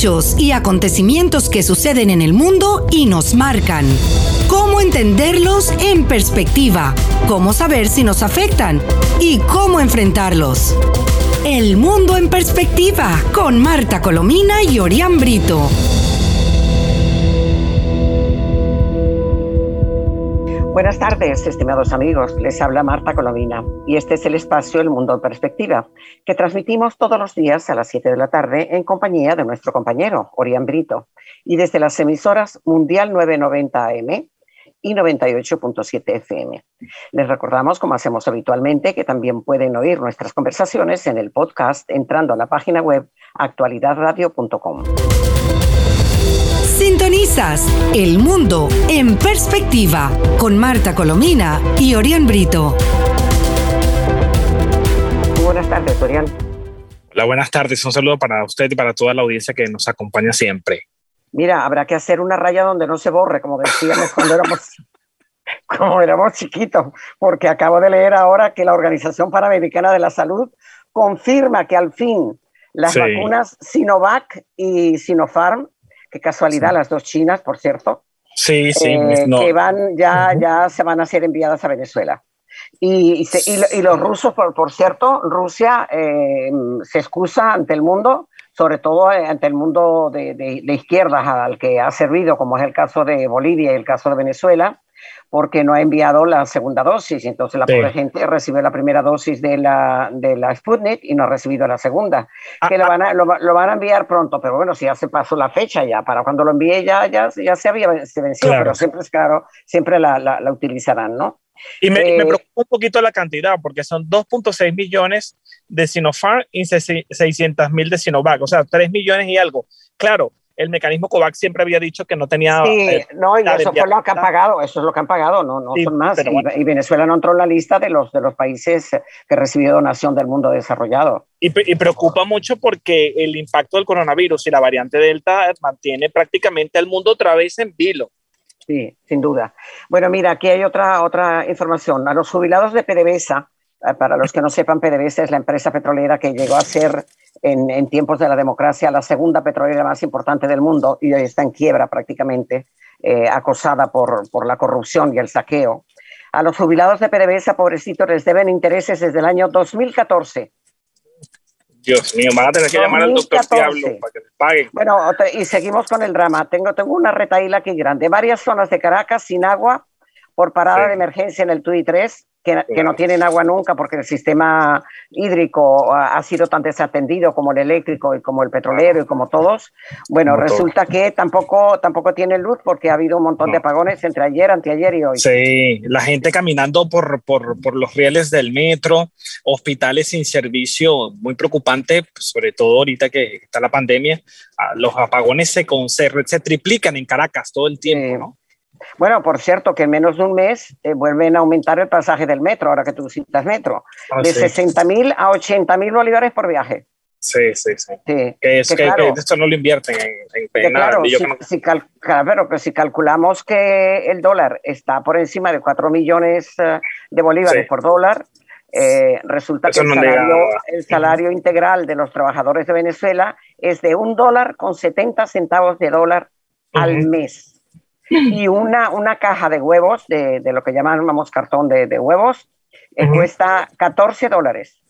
hechos y acontecimientos que suceden en el mundo y nos marcan. Cómo entenderlos en perspectiva, cómo saber si nos afectan y cómo enfrentarlos. El mundo en perspectiva con Marta Colomina y Orián Brito. Buenas tardes, estimados amigos. Les habla Marta Colomina y este es el espacio El Mundo en Perspectiva, que transmitimos todos los días a las 7 de la tarde en compañía de nuestro compañero, Orián Brito, y desde las emisoras Mundial 990 AM y 98.7 FM. Les recordamos, como hacemos habitualmente, que también pueden oír nuestras conversaciones en el podcast entrando a la página web actualidadradio.com. Sintonizas El Mundo en Perspectiva con Marta Colomina y Orián Brito. buenas tardes, Orián. Hola, buenas tardes. Un saludo para usted y para toda la audiencia que nos acompaña siempre. Mira, habrá que hacer una raya donde no se borre, como decíamos cuando éramos, como éramos chiquitos, porque acabo de leer ahora que la Organización Panamericana de la Salud confirma que al fin las vacunas Sinovac y Sinopharm Qué casualidad, las dos chinas, por cierto. Sí, sí. Eh, que van, ya, ya se van a ser enviadas a Venezuela. Y, y, los rusos, por, por cierto, Rusia eh, se excusa ante el mundo, sobre todo eh, ante el mundo de, de, de izquierdas al que ha servido, como es el caso de Bolivia y el caso de Venezuela, porque no ha enviado la segunda dosis. Entonces la pobre gente recibe la primera dosis de la, de la Sputnik y no ha recibido la segunda. Ah, que lo, ah. van a, lo, van a enviar pronto, pero bueno, si ya se pasó la fecha ya, para cuando lo envíe ya, ya, ya se había se venció, pero siempre es claro, siempre la, la, utilizarán, ¿no? Y me, me, eh, preocupa un poquito la cantidad, porque son 2.6 millones de Sinopharm y 600 mil de Sinovac, o sea, 3 millones y algo. Claro, el mecanismo COVAX siempre había dicho que no tenía. Sí, eh, no, y eso fue lo que han pagado, eso es lo que han pagado, no, no son más. Y, Venezuela no entró en la lista de los, de los países que recibió donación del mundo desarrollado. Y, y, preocupa mucho porque el impacto del coronavirus y la variante Delta mantiene prácticamente al mundo otra vez en vilo. Sí, sin duda. Bueno, mira, aquí hay otra, otra información. A los jubilados de PDVSA, eh, para los que no sepan, PDVSA es la empresa petrolera que llegó a ser en, tiempos de la democracia la segunda petrolera más importante del mundo y hoy está en quiebra prácticamente, eh, acosada por, por la corrupción y el saqueo. A los jubilados de PDVSA, pobrecitos, les deben intereses desde el año 2014. Dios mío, van a tener que llamar al doctor Diablo para que les paguen. Bueno, y seguimos con el drama. Tengo, tengo una retaíla aquí grande. Varias zonas de Caracas sin agua por parada de emergencia en el TUI 3 que, no tienen agua nunca porque el sistema hídrico ha, sido tan desatendido como el eléctrico y como el petrolero y como todos. Bueno, resulta que tampoco, tampoco tienen luz porque ha habido un montón de apagones entre ayer, anteayer y hoy. Sí, la gente caminando por, por, por los rieles del metro, hospitales sin servicio, muy preocupante, pues, sobre todo ahorita que está la pandemia, ah, los apagones se, se, se triplican en Caracas todo el tiempo, ¿no? Bueno, por cierto, que en menos de un mes eh, vuelven a aumentar el pasaje del metro, ahora que tú citas metro, ah, de 60 mil a 80 mil bolívares por viaje. Sí, sí, sí. Que, es, que, esto no lo invierten en, en nada. Claro, si, claro, pero si calculamos que el dólar está por encima de 4 millones eh, de bolívares por dólar, eh, resulta que el salario, integral de los trabajadores de Venezuela es de un dólar con 70 centavos de dólar al mes y una, una caja de huevos, de, de lo que llamamos cartón de, de huevos, eh, cuesta 14 dólares.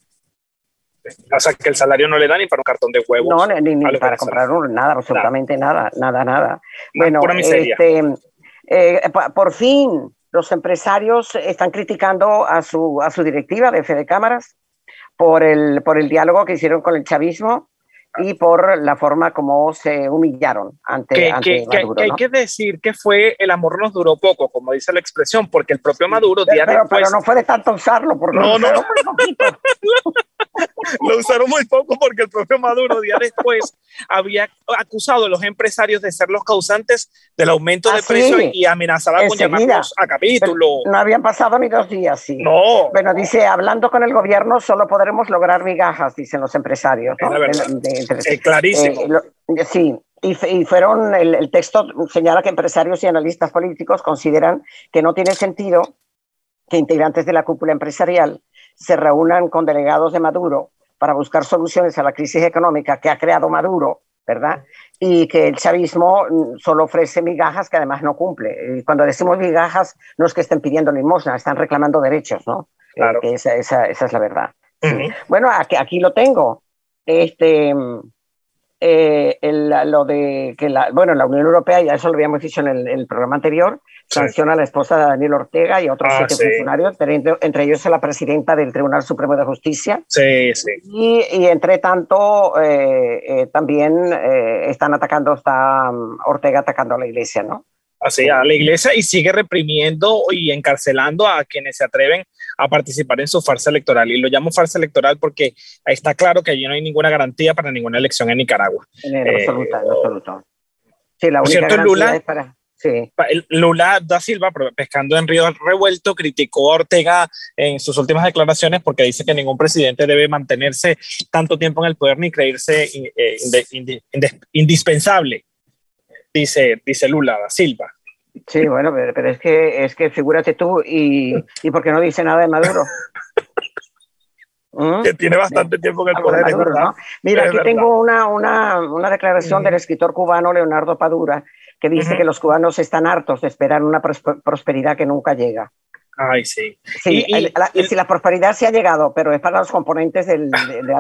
O sea, que el salario no le da ni para un cartón de huevos. No, ni, ni para comprar nada, absolutamente nada, nada, nada. Bueno, este, eh, por fin los empresarios están criticando a su, a su directiva de Fede Cámaras por el, por el diálogo que hicieron con el chavismo y por la forma como se humillaron ante, que, ante Maduro. hay que decir que fue el amor nos duró poco, como dice la expresión, porque el propio Maduro pero, pero, no fue de tanto usarlo, porque no, no. lo usaron muy poco porque el propio Maduro días después había acusado a los empresarios de ser los causantes del aumento de ah, precios y amenazaba con llamarlos a capítulo. no habían pasado ni dos días, sí. No. Bueno, dice, hablando con el gobierno solo podremos lograr migajas, dicen los empresarios. clarísimo. Eh, sí, y, fueron, el, el, texto señala que empresarios y analistas políticos consideran que no tiene sentido que integrantes de la cúpula empresarial se reúnan con delegados de Maduro para buscar soluciones a la crisis económica que ha creado Maduro ¿verdad? Y que el chavismo mm, solo ofrece migajas que además no cumple. Y cuando decimos migajas, no es que estén pidiendo limosna, están reclamando derechos, ¿no? Claro. Eh, esa, esa, esa, es la verdad. Bueno, aquí, aquí lo tengo. Este, eh, lo de que la, bueno, la Unión Europea, ya eso lo habíamos dicho en el, programa anterior, sanciona a la esposa de Daniel Ortega y a otros ah, siete funcionarios, entre, ellos a la presidenta del Tribunal Supremo de Justicia. Sí, sí. Y, y entre tanto, eh, eh, también están atacando, está um, Ortega atacando a la iglesia, ¿no? Así, a la iglesia y sigue reprimiendo y encarcelando a quienes se atreven a participar en su farsa electoral. Y lo llamo farsa electoral porque está claro que allí no hay ninguna garantía para ninguna elección en Nicaragua. En eh, absoluto, Sí, la única Lula, es para... Sí. Lula da Silva, pescando en Río Revuelto, criticó a Ortega en sus últimas declaraciones porque dice que ningún presidente debe mantenerse tanto tiempo en el poder ni creerse eh, indispensable, dice, dice Lula da Silva. Sí, bueno, pero, es que es que figúrate tú y, y porque no dice nada de Maduro. ¿Mm? Que tiene bastante tiempo en el poder. Mira, aquí tengo una, una, una declaración del escritor cubano Leonardo Padura que dice que los cubanos están hartos de esperar una prosperidad que nunca llega. Ay, sí. Sí, la, si la prosperidad se ha llegado, pero es para los componentes del,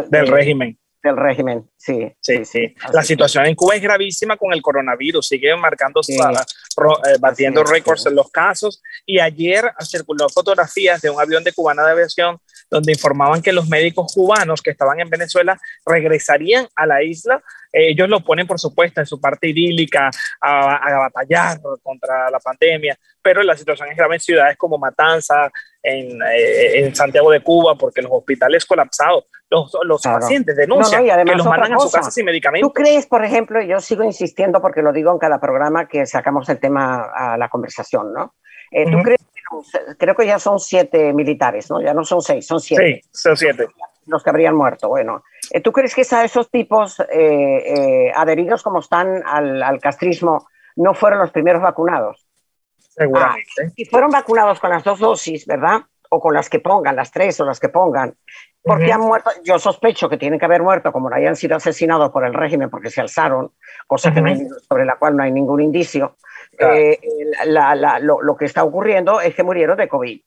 del régimen del régimen, sí. Sí, sí. La situación en Cuba es gravísima con el coronavirus, sigue marcando, eh, batiendo récords en los casos. Y ayer circuló fotografías de un avión de cubana de aviación donde informaban que los médicos cubanos que estaban en Venezuela regresarían a la isla. ellos lo ponen, por supuesto, en su parte idílica a, a, batallar contra la pandemia, pero la situación es grave en ciudades como Matanza, en, eh, en Santiago de Cuba, porque los hospitales colapsados, los, los pacientes denuncian que los mandan a su casa sin medicamentos. ¿Tú crees, por ejemplo, y yo sigo insistiendo porque lo digo en cada programa que sacamos el tema a la conversación, ¿no? Eh, ¿Tú crees creo que ya son siete militares, ¿no? Ya no son seis, son siete. Sí, son siete. Los que habrían muerto, bueno. Eh, ¿Tú crees que esos tipos eh, eh, adheridos como están al, castrismo no fueron los primeros vacunados? Seguramente. Ah, y fueron vacunados con las dos dosis, ¿verdad? O con las que pongan, las tres o las que pongan. Porque han muerto, yo sospecho que tienen que haber muerto como no hayan sido asesinados por el régimen porque se alzaron, cosa que sobre la cual no hay ningún indicio. Eh, lo, que está ocurriendo es que murieron de COVID.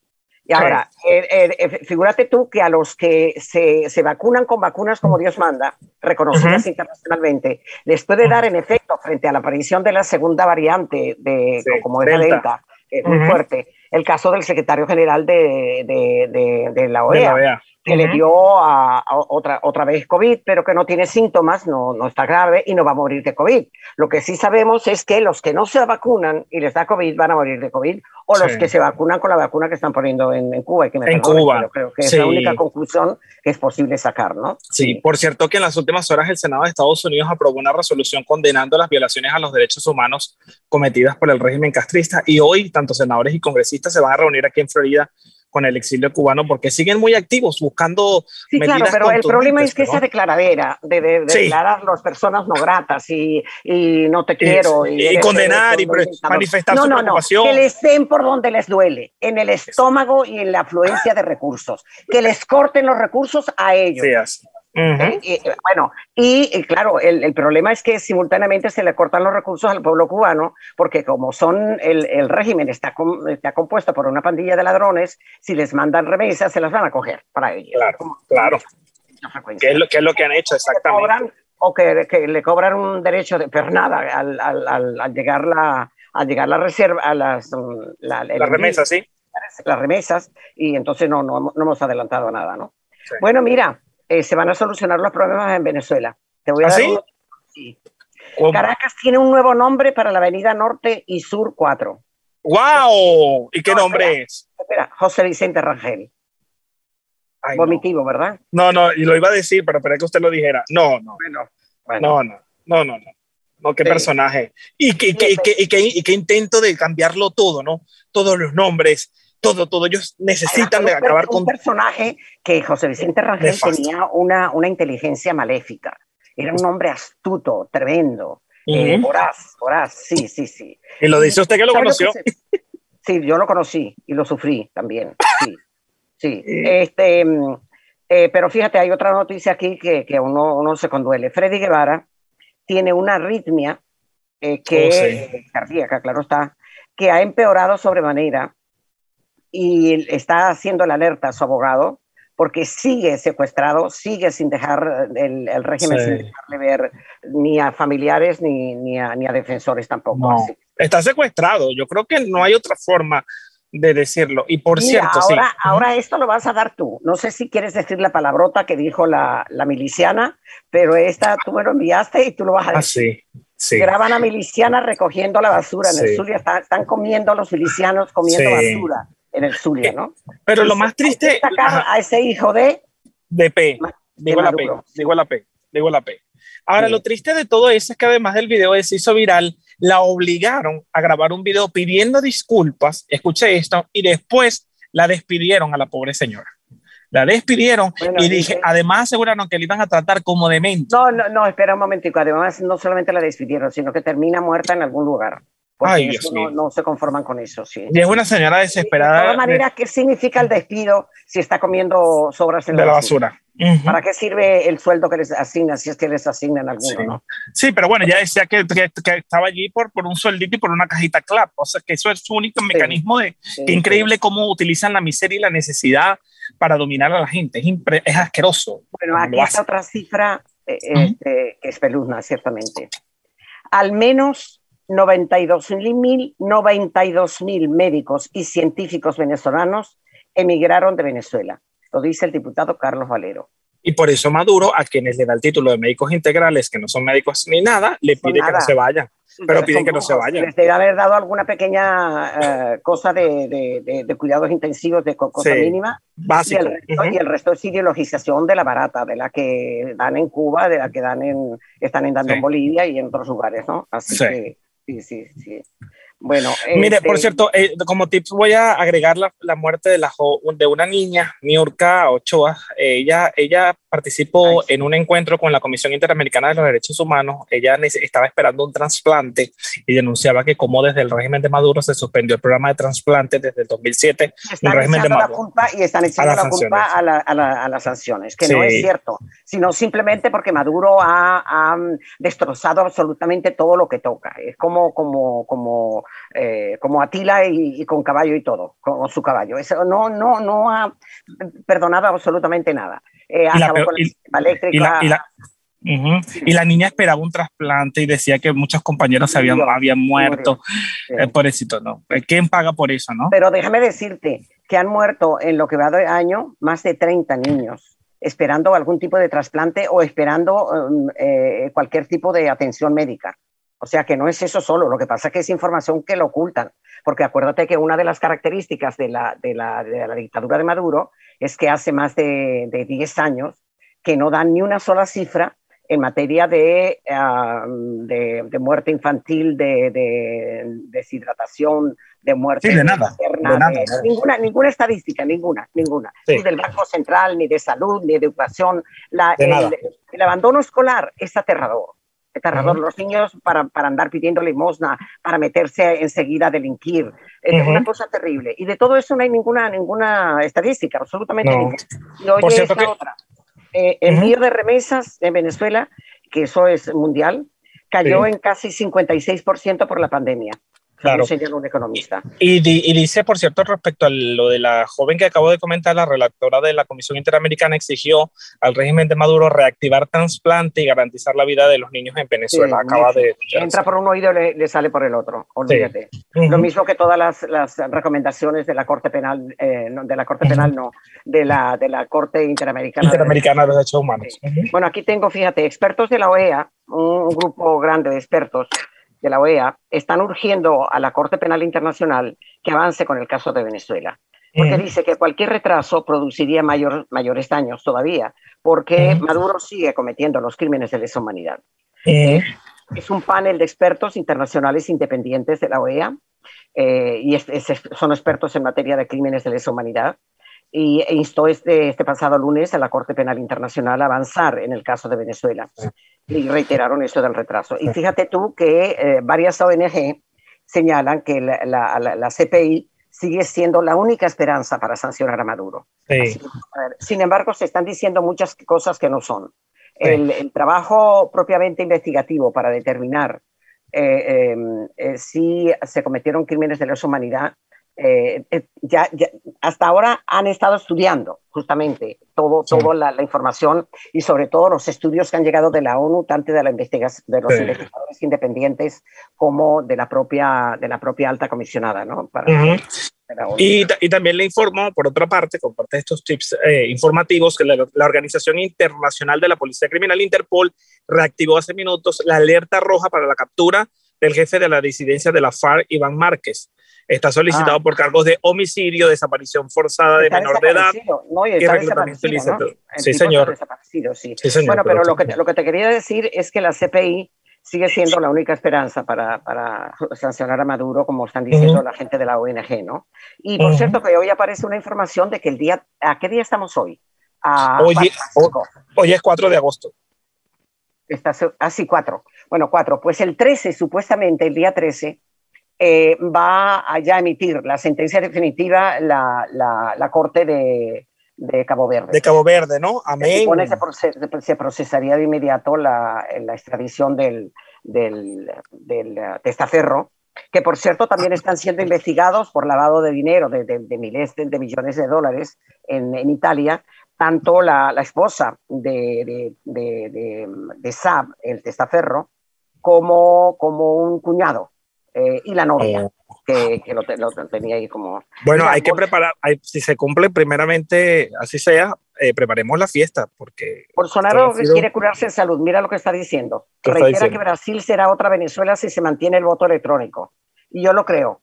Y ahora, eh, eh, figúrate tú que a los que se, vacunan con vacunas como Dios manda, reconocidas internacionalmente, les puede dar en efecto frente a la aparición de la segunda variante de, como es la Delta, muy fuerte, el caso del secretario general de, la OEA que le dio a, otra, otra vez COVID, pero que no tiene síntomas, no, no está grave y no va a morir de COVID. Lo que sí sabemos es que los que no se vacunan y les da COVID van a morir de COVID, o los que se vacunan con la vacuna que están poniendo en, Cuba. Y que en Cuba. Creo que es la única conclusión que es posible sacar, ¿no? Sí, por cierto que en las últimas horas el Senado de Estados Unidos aprobó una resolución condenando las violaciones a los derechos humanos cometidas por el régimen castrista y hoy tanto senadores y congresistas se van a reunir aquí en Florida con el exilio cubano porque siguen muy activos buscando sí claro pero el problema es que esa declaradera de, declarar las personas no gratas y, y no te quiero y, condenar y manifestar su preocupación. que les den por donde les duele en el estómago y en la afluencia de recursos que les corten los recursos a ellos ¿Eh? y, bueno, y, claro, el, el, problema es que simultáneamente se le cortan los recursos al pueblo cubano, porque como son el, el régimen está, está, compuesto por una pandilla de ladrones, si les mandan remesas se las van a coger para ellos. Claro, claro. ¿Qué es, lo, ¿Qué es lo que han hecho exactamente? o que, que, le cobran un derecho de pernada al, al, al, llegar la al llegar la reserva a las la, las remesas, sí. Las remesas y entonces no, no, no hemos adelantado nada, ¿no? Bueno, mira, eh, se van a solucionar los problemas en Venezuela. Te voy a ¿Ah, dar sí? Caracas tiene un nuevo nombre para la Avenida Norte y Sur 4. ¡Wow! ¿Y qué nombre es? Espera, José Vicente Rangel. Vomitivo, ¿verdad? No, no, y lo iba a decir, pero esperé que usted lo dijera. No, no. No, no, no, no, no. qué personaje. Y qué, qué, qué, qué, intento de cambiarlo todo, ¿no? Todos los nombres, todo, todo. Ellos necesitan de acabar con... Un personaje que José Vicente Rangel tenía una, una inteligencia maléfica. Era un hombre astuto, tremendo, eh, voraz, voraz, sí, sí, sí. ¿Y lo dice usted que lo conoció? sí, yo lo conocí y lo sufrí también, sí, sí. Este, mm, eh, pero fíjate, hay otra noticia aquí que, que uno, uno se conduele. Freddy Guevara, tiene una arritmia eh, que, oh, cardíaca, claro está, que ha empeorado sobremanera y está haciendo la alerta a su abogado porque sigue secuestrado, sigue sin dejar el, régimen, sin dejarle ver ni a familiares ni, ni, a, ni a defensores tampoco. Está secuestrado, yo creo que no hay otra forma de decirlo. Y por cierto, ahora, ahora esto lo vas a dar tú. No sé si quieres decir la palabrota que dijo la, la miliciana, pero esta tú me lo enviaste y tú lo vas a ah, decir. sí, sí. Graban a miliciana recogiendo la basura en el Zulia. Están, comiendo los milicianos comiendo basura en el Zulia, ¿no? Pero lo más triste... a ese hijo de... De P. Digo la P. Digo la P. Digo la P. Ahora, lo triste de todo eso es que además del video se hizo viral, la obligaron a grabar un video pidiendo disculpas, escuché esto, y después la despidieron a la pobre señora. La despidieron y dije, además aseguraron que le iban a tratar como demente. No, no, no, espera un momentico. Además, no solamente la despidieron, sino que termina muerta en algún lugar. Ay, Dios no, no, se conforman con eso, sí. Y es una señora desesperada. De todas maneras, ¿qué significa el despido si está comiendo sobras en de la basura? ¿Para qué sirve el sueldo que les asignan si es que les asignan alguno? Sí, ¿no? sí pero bueno, ya decía que, que, estaba allí por, por un sueldito y por una cajita clap. O sea, que eso es su único mecanismo de. Qué increíble cómo utilizan la miseria y la necesidad para dominar a la gente. Es, es asqueroso. Bueno, aquí está otra cifra eh, este, que es peluzna, ciertamente. Al menos 92.000 92 médicos y científicos venezolanos emigraron de Venezuela. Lo dice el diputado Carlos Valero. Y por eso Maduro, a quienes le da el título de médicos integrales, que no son médicos ni nada, le pide que no se vayan. Pero piden que no se vayan. Les debe haber dado alguna pequeña eh, cosa de, de, cuidados intensivos, de cosa mínima. Básico. Y el, resto, es ideologización de la barata, de la que dan en Cuba, de la que dan en, están dando en Bolivia y en otros lugares, ¿no? Así que sí, sí, sí. Bueno, mire, por este, cierto, eh, como tips voy a agregar la, la, muerte de, la de una niña, Miurka Ochoa. Ella, ella participó en un encuentro con la Comisión Interamericana de los Derechos Humanos. Ella estaba esperando un trasplante y denunciaba que como desde el régimen de Maduro se suspendió el programa de trasplante desde el 2007. Están el régimen de Maduro, la culpa y están echando la culpa a, la, a, las sanciones, que no es cierto, sino simplemente porque Maduro ha, ha, destrozado absolutamente todo lo que toca. Es como, como, como eh, como Atila y, con caballo y todo, con, su caballo. Eso no, no, no ha perdonado absolutamente nada. Eh, y, la, y, la, niña esperaba un trasplante y decía que muchos compañeros se habían, habían muerto. Eh, pobrecito, ¿no? ¿Quién paga por eso, no? Pero déjame decirte que han muerto en lo que va de año más de 30 niños esperando algún tipo de trasplante o esperando um, cualquier tipo de atención médica. O sea que no es eso solo, lo que pasa es que es información que lo ocultan, porque acuérdate que una de las características de la, de la, de la dictadura de Maduro es que hace más de, de 10 años que no dan ni una sola cifra en materia de, de, de, muerte infantil, de, deshidratación, de muerte sí, de nada, ninguna, ninguna estadística, ninguna, ninguna. Ni del Banco Central, ni de salud, ni de educación. La, el, abandono escolar es aterrador aterrador. Los niños para, para, andar pidiendo limosna, para meterse enseguida a delinquir. Es una cosa terrible. Y de todo eso no hay ninguna, ninguna estadística, absolutamente ninguna. Y oye, esta otra. Eh, envío de remesas en Venezuela, que eso es mundial, cayó en casi 56% por la pandemia. Claro. un economista. Y, y, dice, por cierto, respecto a lo de la joven que acabo de comentar, la relatora de la Comisión Interamericana exigió al régimen de Maduro reactivar trasplante y garantizar la vida de los niños en Venezuela. Acaba de. Entra por un oído y le, sale por el otro. Olvídate. Lo mismo que todas las, las, recomendaciones de la Corte Penal, eh, no, de la Corte Penal, no, de la, de la Corte Interamericana. Interamericana de, los Derechos Humanos. Bueno, aquí tengo, fíjate, expertos de la OEA, un grupo grande de expertos de la OEA están urgiendo a la Corte Penal Internacional que avance con el caso de Venezuela. Porque dice que cualquier retraso produciría mayor, mayores daños todavía, porque Maduro sigue cometiendo los crímenes de lesa humanidad. Es un panel de expertos internacionales independientes de la OEA eh, y son expertos en materia de crímenes de lesa humanidad y instó este, este pasado lunes a la Corte Penal Internacional a avanzar en el caso de Venezuela y reiteraron eso del retraso. Y fíjate tú que eh, varias ONG señalan que la, la, CPI sigue siendo la única esperanza para sancionar a Maduro. sin embargo, se están diciendo muchas cosas que no son. El, trabajo propiamente investigativo para determinar eh, em, eh, si se cometieron crímenes de lesa humanidad, eh, ya, hasta ahora han estado estudiando justamente todo, toda la, información y sobre todo los estudios que han llegado de la ONU, tanto de, la investigación, de los investigadores independientes como de la propia, de la propia alta comisionada. ¿no? y, y, también le informó, por otra parte, comparte estos tips eh, informativos, que la, la, Organización Internacional de la Policía Criminal, Interpol, reactivó hace minutos la alerta roja para la captura del jefe de la disidencia de la FARC, Iván Márquez. Está solicitado ah. por cargos de homicidio, desaparición forzada de menor de edad. No, y está desaparecido, ¿no? Sí, señor. Sí. sí señor. Bueno, pero, lo, que, lo que te quería decir es que la CPI sigue siendo la única esperanza para, para, sancionar a Maduro, como están diciendo la gente de la ONG, ¿no? Y por cierto, que hoy aparece una información de que el día, ¿a qué día estamos hoy? hoy, hoy, es 4 de agosto. Está, ah, 4. Bueno, 4. Pues el 13, supuestamente, el día 13, eh, va a ya emitir la sentencia definitiva la, la, la Corte de, de Cabo Verde. De Cabo Verde, ¿no? Amén. Se, se, procesaría de inmediato la, la extradición del, del, del, testaferro, que por cierto también están siendo investigados por lavado de dinero de, de, miles de, millones de dólares en, en Italia, tanto la, la esposa de, de, de, Saab, el testaferro, como, como un cuñado eh, y la novia. Oh que, lo, tenía ahí como... Bueno, hay que preparar, si se cumple primeramente, así sea, eh, preparemos la fiesta, porque... Bolsonaro quiere curarse en salud, mira lo que está diciendo. Reitera que Brasil será otra Venezuela si se mantiene el voto electrónico. Y yo lo creo.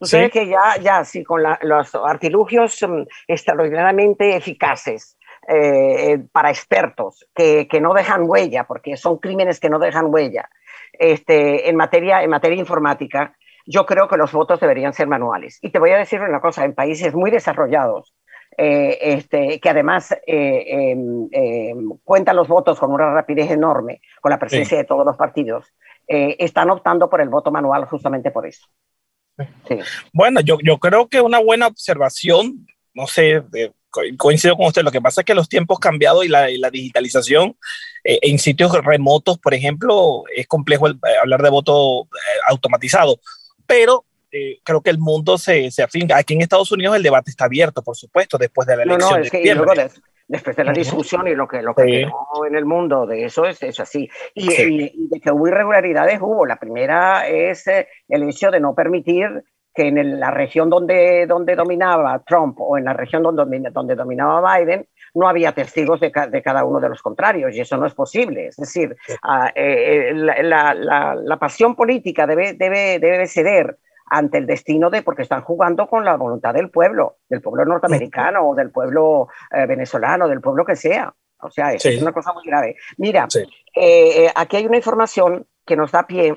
Ustedes que ya, ya, sí, con los artilugios um, extraordinariamente eficaces, eh, eh, para expertos que, que, no dejan huella, porque son crímenes que no dejan huella, este, en, materia, en materia informática, yo creo que los votos deberían ser manuales. Y te voy a decir una cosa, en países muy desarrollados, eh, este, que además eh, em, em, cuentan los votos con una rapidez enorme, con la presencia de todos los partidos, eh, están optando por el voto manual justamente por eso. Bueno, yo, yo creo que una buena observación, no sé, coincido con usted, lo que pasa es que los tiempos han cambiado y la, la digitalización en sitios remotos, por ejemplo, es complejo hablar de voto automatizado pero eh, creo que el mundo se, se afinca. Aquí en Estados Unidos el debate está abierto, por supuesto, después de la elección. No, no, es que luego después de la discusión y lo que, lo que en el mundo de eso es, es así. Y, de que hubo irregularidades, hubo. La primera es eh, el hecho de no permitir que en la región donde, donde dominaba Trump o en la región donde, donde dominaba Biden, no había testigos de, de, cada uno de los contrarios y eso no es posible. Es decir, ah, eh, eh, la, la, la, pasión política debe, debe, debe ceder ante el destino de, porque están jugando con la voluntad del pueblo, del pueblo norteamericano o del pueblo eh, venezolano, del pueblo que sea. O sea, eso es una cosa muy grave. Mira, aquí hay una información que nos da pie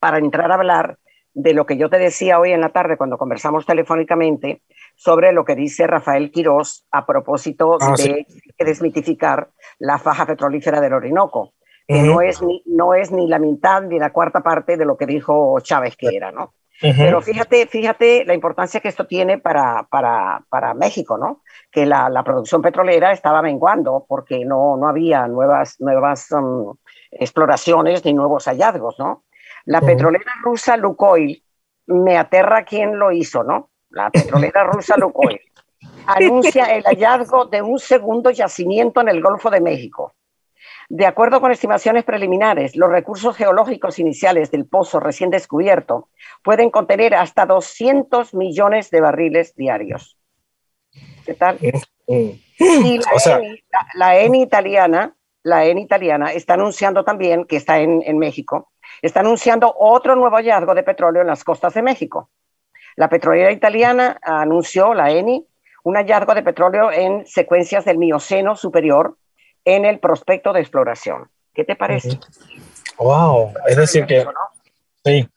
para entrar a hablar de lo que yo te decía hoy en la tarde cuando conversamos telefónicamente sobre lo que dice Rafael Quirós a propósito ah, de desmitificar la faja petrolífera del Orinoco, que no, es ni, no es ni la mitad ni la cuarta parte de lo que dijo Chávez que era, ¿no? Pero fíjate, fíjate la importancia que esto tiene para, para, para México, ¿no? Que la, la, producción petrolera estaba menguando porque no, no había nuevas, nuevas um, exploraciones ni nuevos hallazgos, ¿no? La petrolera rusa Lukoil, me aterra quién lo hizo, ¿no? la petrolera rusa Lukoil, anuncia el hallazgo de un segundo yacimiento en el Golfo de México. De acuerdo con estimaciones preliminares, los recursos geológicos iniciales del pozo recién descubierto pueden contener hasta 200 millones de barriles diarios. ¿Qué tal? Y la, ENI, italiana, la ENI italiana está anunciando también, que está en, en México, está anunciando otro nuevo hallazgo de petróleo en las costas de México. La petrolera italiana anunció, la ENI, un hallazgo de petróleo en secuencias del Mioceno superior en el prospecto de exploración. ¿Qué te parece? Wow, es decir que... Sí.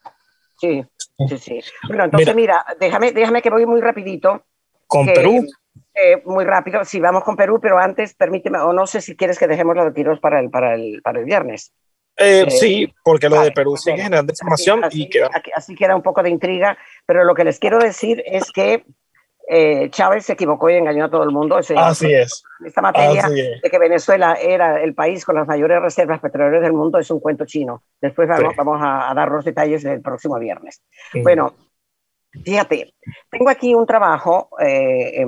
Sí, sí, sí. Bueno, entonces mira, déjame, déjame que voy muy rapidito. ¿Con Perú? Eh, muy rápido, sí, vamos con Perú, pero antes permíteme, o no sé si quieres que dejemos los tiros para el, para el, para el viernes. Eh, eh, sí, porque lo de Perú sigue generando información así, y queda. Así queda un poco de intriga, pero lo que les quiero decir es que eh, Chávez se equivocó y engañó a todo el mundo. Así es. Esta materia de que Venezuela era el país con las mayores reservas petroleras del mundo es un cuento chino. Después vamos, a, dar los detalles el próximo viernes. Bueno, fíjate, tengo aquí un trabajo, eh,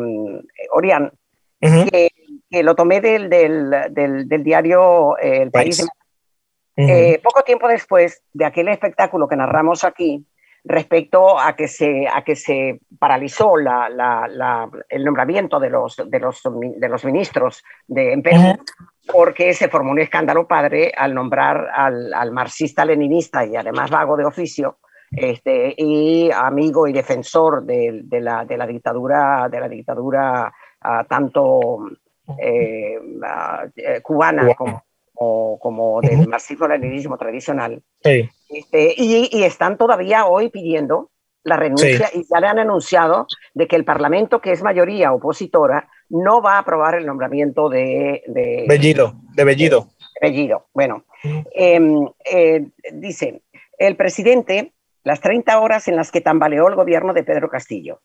Orián, que, lo tomé del, del, del, diario eh, El País. Eh, poco tiempo después de aquel espectáculo que narramos aquí, respecto a que se, a que se paralizó la, la, el nombramiento de los, de los, de los ministros de, en Perú, porque se formó un escándalo padre al nombrar al, al marxista-leninista y además vago de oficio, este, y amigo y defensor de, de, la, de la, dictadura, de la dictadura uh, tanto eh, uh, cubana. como, o como del marxismo-leninismo tradicional. Este, y, están todavía hoy pidiendo la renuncia y ya le han anunciado de que el Parlamento, que es mayoría opositora, no va a aprobar el nombramiento de... de Bellido, de Bellido. Bellido, bueno. Em, eh, dice, el presidente, las 30 horas en las que tambaleó el gobierno de Pedro Castillo.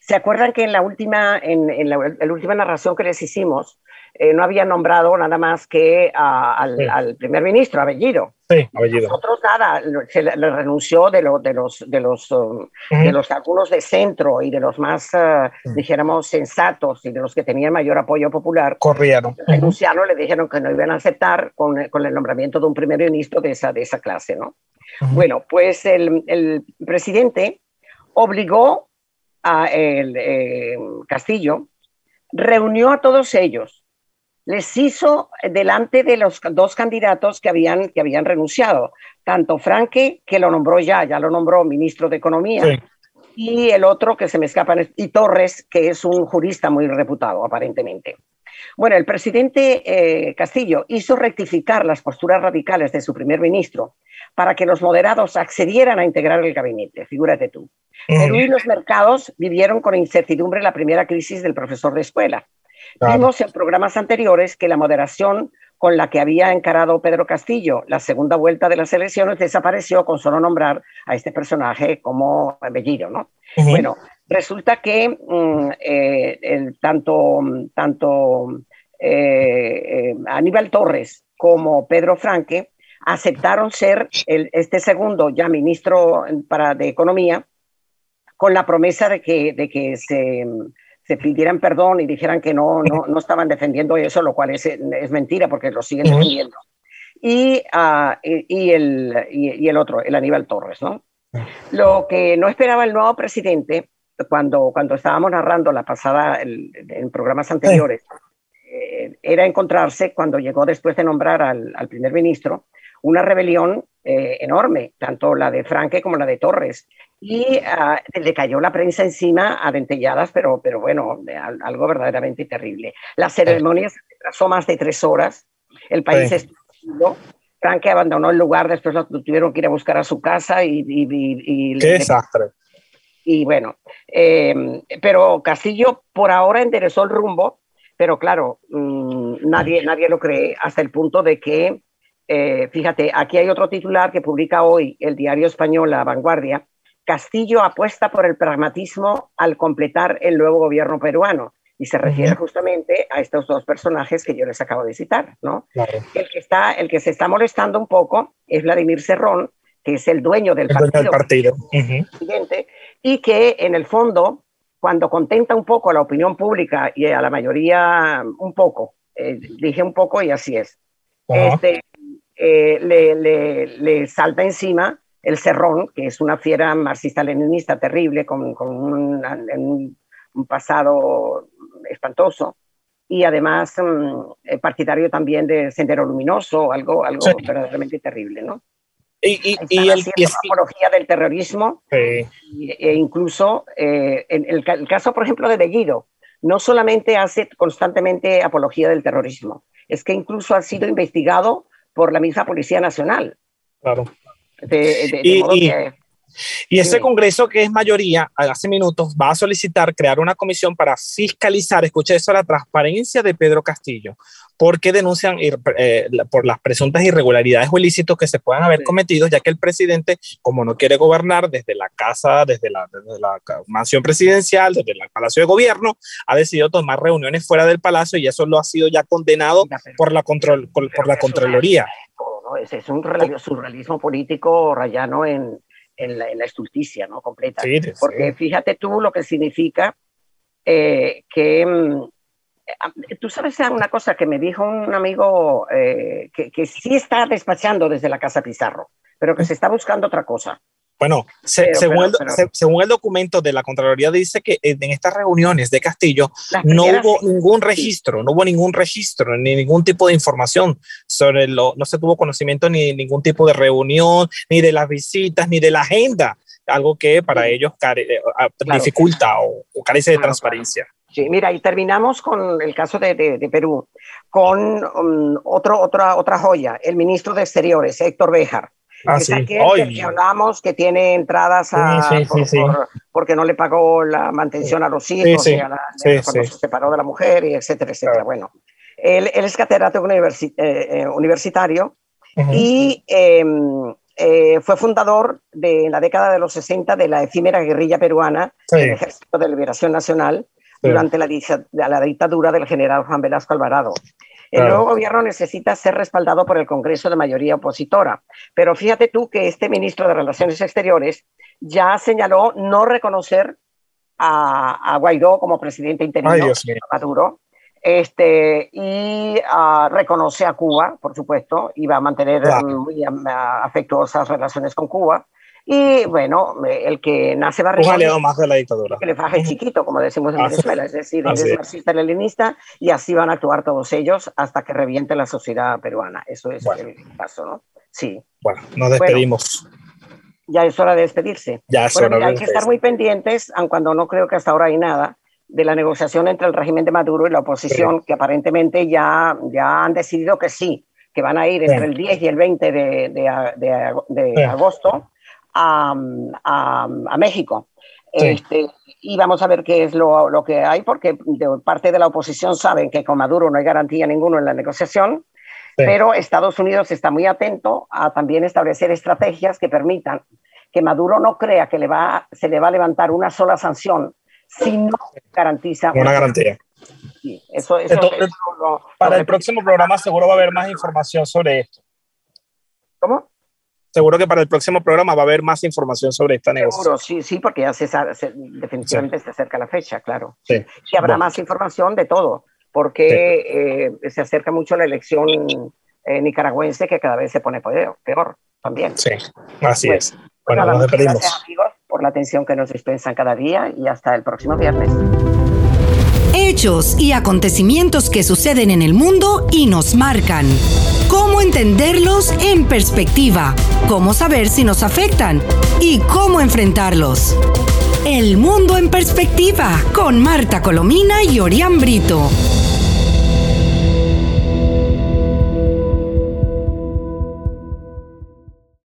¿Se acuerdan que en la última, en, la, última narración que les hicimos, eh, no había nombrado nada más que al, primer ministro, Abellido. Sí, Abellido. Nosotros nada, se le, renunció de, de los, de los, um, de los algunos de centro y de los más, uh, dijéramos, sensatos y de los que tenían mayor apoyo popular. Corrieron. Renunciaron, le dijeron que no iban a aceptar con, con, el nombramiento de un primer ministro de esa, de esa clase, ¿no? Bueno, pues el, el presidente obligó a el eh, Castillo, reunió a todos ellos les hizo delante de los dos candidatos que habían, que habían renunciado, tanto Franque, que lo nombró ya, ya lo nombró ministro de Economía, y el otro que se me escapa, y Torres, que es un jurista muy reputado, aparentemente. Bueno, el presidente eh, Castillo hizo rectificar las posturas radicales de su primer ministro para que los moderados accedieran a integrar el gabinete, figúrate tú. Perú y los mercados vivieron con incertidumbre la primera crisis del profesor de escuela Vimos en programas anteriores que la moderación con la que había encarado Pedro Castillo la segunda vuelta de las elecciones desapareció con solo nombrar a este personaje como Bellido, ¿no? Bueno, resulta que mm, eh, tanto, tanto eh, eh, Aníbal Torres como Pedro Franque aceptaron ser el, este segundo ya ministro para, de Economía con la promesa de que, de que se se pidieran perdón y dijeran que no, no, no estaban defendiendo eso, lo cual es, es mentira porque lo siguen defendiendo. Y, uh, y, el, y, el otro, el Aníbal Torres, ¿no? Lo que no esperaba el nuevo presidente, cuando, cuando estábamos narrando la pasada en programas anteriores, eh, era encontrarse, cuando llegó después de nombrar al, al primer ministro, una rebelión eh, enorme, tanto la de Franque como la de Torres. Y ah, le cayó la prensa encima a dentelladas, pero, pero bueno, algo verdaderamente terrible. La ceremonia se retrasó más de tres horas. El país sí. estuvo Franque abandonó el lugar, después lo tuvieron que ir a buscar a su casa y... y, ¡Qué desastre! Y bueno, em, pero Castillo por ahora enderezó el rumbo, pero claro, mmm, nadie, nadie lo cree hasta el punto de que eh, fíjate, aquí hay otro titular que publica hoy el diario español La Vanguardia. Castillo apuesta por el pragmatismo al completar el nuevo gobierno peruano. Y se refiere justamente a estos dos personajes que yo les acabo de citar, ¿no? El, que está, el que se está molestando un poco es Vladimir Serrón, que es el dueño del partido, partido. y que en el fondo, cuando contenta un poco a la opinión pública y a la mayoría un poco, eh, dije un poco y así es, este, eh, le, le, le, salta encima el Cerrón, que es una fiera marxista-leninista terrible, con, con un, un, pasado espantoso, y además um, partidario también de Sendero Luminoso, algo, algo sí. verdaderamente terrible, ¿no? Y, y, y el, y apología del terrorismo, sí. e incluso eh, en el, el, caso, por ejemplo, de Bellido, no solamente hace constantemente apología del terrorismo, es que incluso ha sido investigado por la misma Policía Nacional. Claro. De, de, de y, modo y, que... Y ese Congreso, que es mayoría, hace minutos, va a solicitar crear una comisión para fiscalizar, escucha eso, la transparencia de Pedro Castillo, porque denuncian eh, por las presuntas irregularidades o ilícitos que se puedan haber cometido, ya que el presidente, como no quiere gobernar desde la casa, desde la, la mansión presidencial, desde el Palacio de Gobierno, ha decidido tomar reuniones fuera del Palacio y eso lo ha sido ya condenado por la, control, por, la Contraloría. Es un surrealismo político rayano en, en la, en la estulticia, ¿no? Completa. Porque fíjate tú lo que significa eh, que... Mm, tú sabes una cosa que me dijo un amigo eh, que, que sí está despachando desde la Casa Pizarro, pero que se está buscando otra cosa. Bueno, según, el, documento de la Contraloría dice que en estas reuniones de Castillo no hubo ningún registro, no hubo ningún registro, ni ningún tipo de información sobre lo, no se tuvo conocimiento ni ningún tipo de reunión, ni de las visitas, ni de la agenda, algo que para ellos eh, dificulta o, carece de transparencia. Sí, mira, y terminamos con el caso de, de, Perú, con um, otro, otra, otra joya, el ministro de Exteriores, Héctor Béjar Ah, que hablamos que tiene entradas a, porque no le pagó la mantención a los hijos y a la, cuando se separó de la mujer y etcétera, etcétera. Bueno, él, él, es catedrático eh, eh, universitario y em, eh, fue fundador de la década de los 60 de la efímera guerrilla peruana, el Ejército de Liberación Nacional, durante la, la, dictadura del general Juan Velasco Alvarado. El nuevo gobierno necesita ser respaldado por el Congreso de mayoría opositora. Pero fíjate tú que este ministro de Relaciones Exteriores ya señaló no reconocer a, Guaidó como presidente interino Maduro. Este, y uh, reconoce a Cuba, por supuesto, y va a mantener muy afectuosas relaciones con Cuba. Y bueno, el que nace barrio. Un aliado más de la dictadura. Que le faje chiquito, como decimos en Venezuela, es decir, es marxista-leninista, y así van a actuar todos ellos hasta que reviente la sociedad peruana. Eso es el caso, ¿no? Sí. Bueno, nos despedimos. ya es hora de despedirse. Ya es hora Hay que estar muy pendientes, aun cuando no creo que hasta ahora hay nada, de la negociación entre el régimen de Maduro y la oposición, que aparentemente ya, ya han decidido que sí, que van a ir entre el 10 y el 20 de, de, de agosto a, México. Este, y vamos a ver qué es lo, lo, que hay, porque de parte de la oposición saben que con Maduro no hay garantía ninguna en la negociación, pero Estados Unidos está muy atento a también establecer estrategias que permitan que Maduro no crea que le va, se le va a levantar una sola sanción si no garantiza una garantía. eso, eso, para el próximo programa seguro va a haber más información sobre esto. ¿Cómo? Seguro que para el próximo programa va a haber más información sobre esta negociación. sí, sí, porque ya se, definitivamente se acerca la fecha, claro. Sí, sí habrá más información de todo, porque eh, se acerca mucho la elección eh, nicaragüense que cada vez se pone peor, peor también. Sí, así es. Bueno, nos despedimos. Gracias amigos por la atención que nos dispensan cada día y hasta el próximo viernes. Hechos y acontecimientos que suceden en el mundo y nos marcan cómo entenderlos en perspectiva, cómo saber si nos afectan y cómo enfrentarlos. El mundo en perspectiva con Marta Colomina y Orián Brito.